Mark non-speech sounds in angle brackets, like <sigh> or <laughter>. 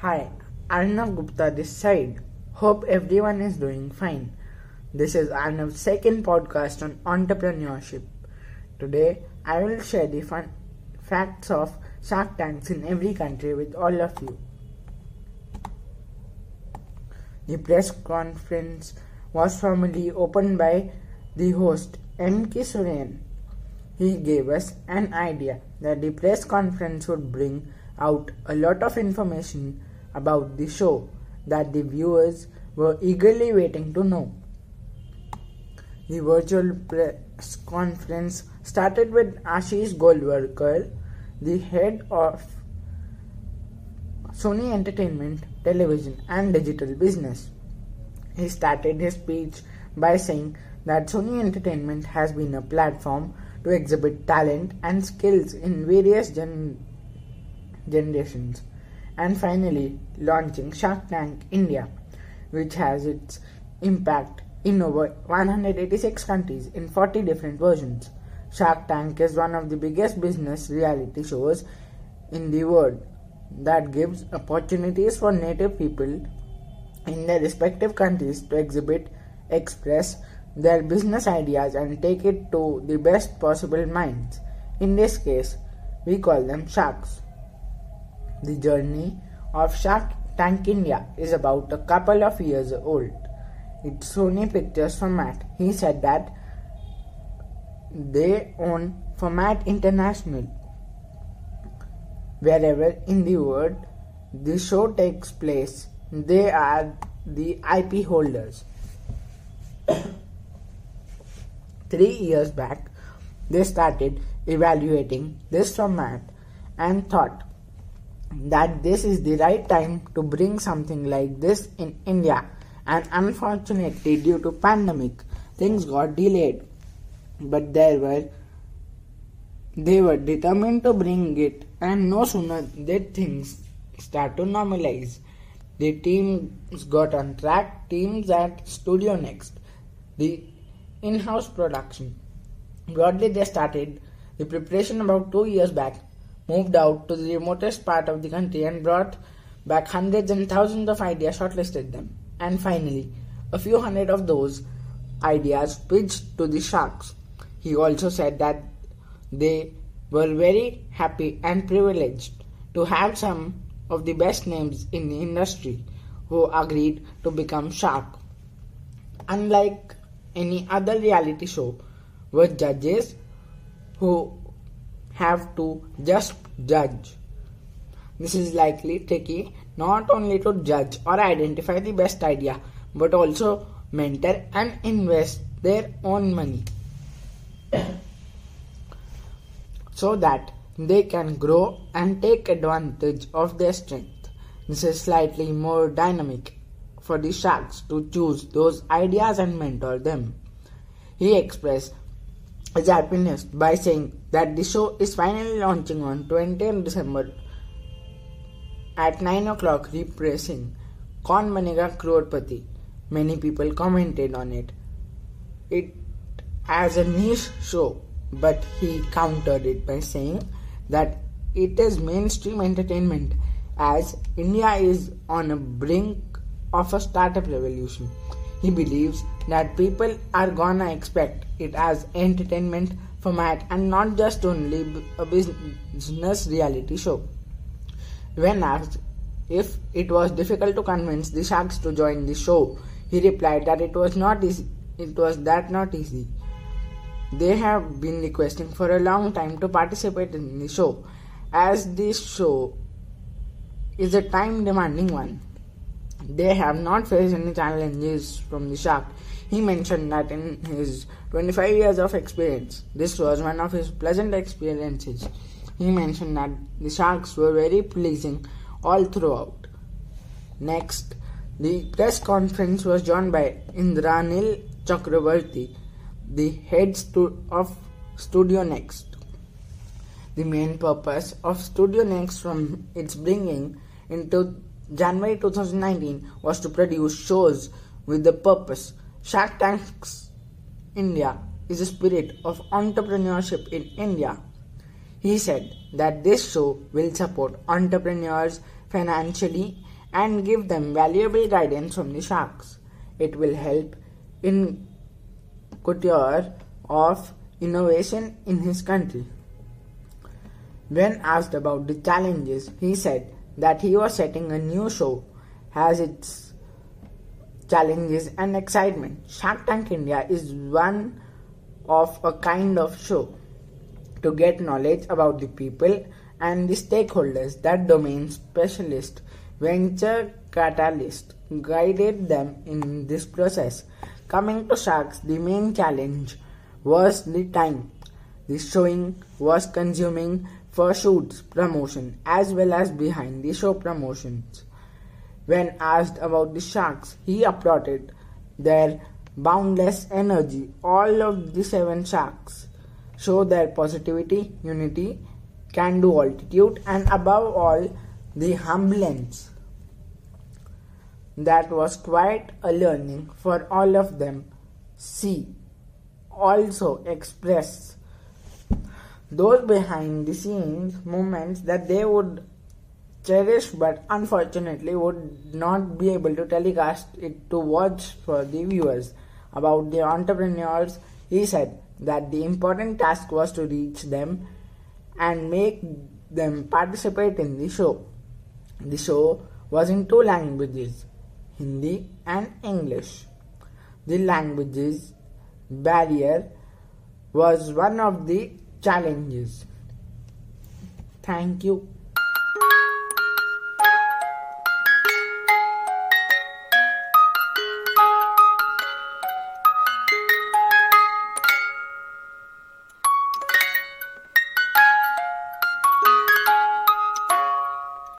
Hi, Arnav Gupta this side. Hope everyone is doing fine. This is Arnav's second podcast on entrepreneurship. Today, I will share the fun facts of Shark Tanks in every country with all of you. The press conference was formally opened by the host M. K. Soren. He gave us an idea that the press conference would bring out a lot of information about the show that the viewers were eagerly waiting to know. The virtual press conference started with Ashish Golwalkar, the head of Sony Entertainment, Television and Digital Business. He started his speech by saying that Sony Entertainment has been a platform to exhibit talent and skills in various gen- generations and finally launching Shark Tank India, which has its impact in over 186 countries in 40 different versions. Shark Tank is one of the biggest business reality shows in the world that gives opportunities for native people in their respective countries to exhibit, express their business ideas, and take it to the best possible minds. In this case, we call them sharks. The journey of Shark Tank India is about a couple of years old. It's Sony Pictures format. He said that they own Format International. Wherever in the world the show takes place, they are the IP holders. <coughs> Three years back, they started evaluating this format and thought that this is the right time to bring something like this in India and unfortunately due to pandemic things got delayed but there were they were determined to bring it. And no sooner did things start to normalize the teams got on track. Teams at studio next the in-house production. Broadly they started the preparation about two years back moved out to the remotest part of the country and brought back hundreds and thousands of ideas, shortlisted them, and finally, a few hundred of those ideas pitched to the sharks. He also said that they were very happy and privileged to have some of the best names in the industry who agreed to become shark. Unlike any other reality show, with judges who have to just judge. This is likely tricky not only to judge or identify the best idea, but also mentor and invest their own money so that they can grow and take advantage of their strength. This is slightly more dynamic for the sharks to choose those ideas and mentor them. He expressed his happiness by saying that the show is finally launching on 20th December at 9 o'clock, repressing Kaun Banega Crorepati. Many people commented on it. It as a niche show, but he countered it by saying that it is mainstream entertainment as India is on a brink of a startup revolution. He believes that people are gonna expect it as entertainment format and not just only a business reality show. When asked if it was difficult to convince the sharks to join the show, he replied that it was not easy. It was that not easy. They have been requesting for a long time to participate in the show, as this show is a time demanding one. They have not faced any challenges from the shark. He mentioned that in his 25 years of experience, this was one of his pleasant experiences. He mentioned that the sharks were very pleasing all throughout. Next, the press conference was joined by Indranil Chakravarti, the head stu- of Studio Next. The main purpose of Studio Next from its bringing into January 2019 was to produce shows with the purpose. Shark Tank's India is a spirit of entrepreneurship in India. He said that this show will support entrepreneurs financially and give them valuable guidance from the sharks. It will help in couture of innovation in his country. When asked about the challenges, he said that he was setting a new show has its challenges and excitement. Shark Tank India is one of a kind of show to get knowledge about the people and the stakeholders that domain specialist venture catalyst guided them in this process coming to sharks the main challenge was the time the showing was consuming for shoots promotion as well as behind the show promotions when asked about the sharks he applauded their boundless energy all of the seven sharks show their positivity, unity, can do altitude, and above all, the humbleness. That was quite a learning for all of them. See, also expressed those behind the scenes moments that they would cherish but unfortunately would not be able to telecast it to watch for the viewers. About the entrepreneurs, he said, that the important task was to reach them and make them participate in the show. The show was in two languages, Hindi and English. The languages barrier was one of the challenges. Thank you.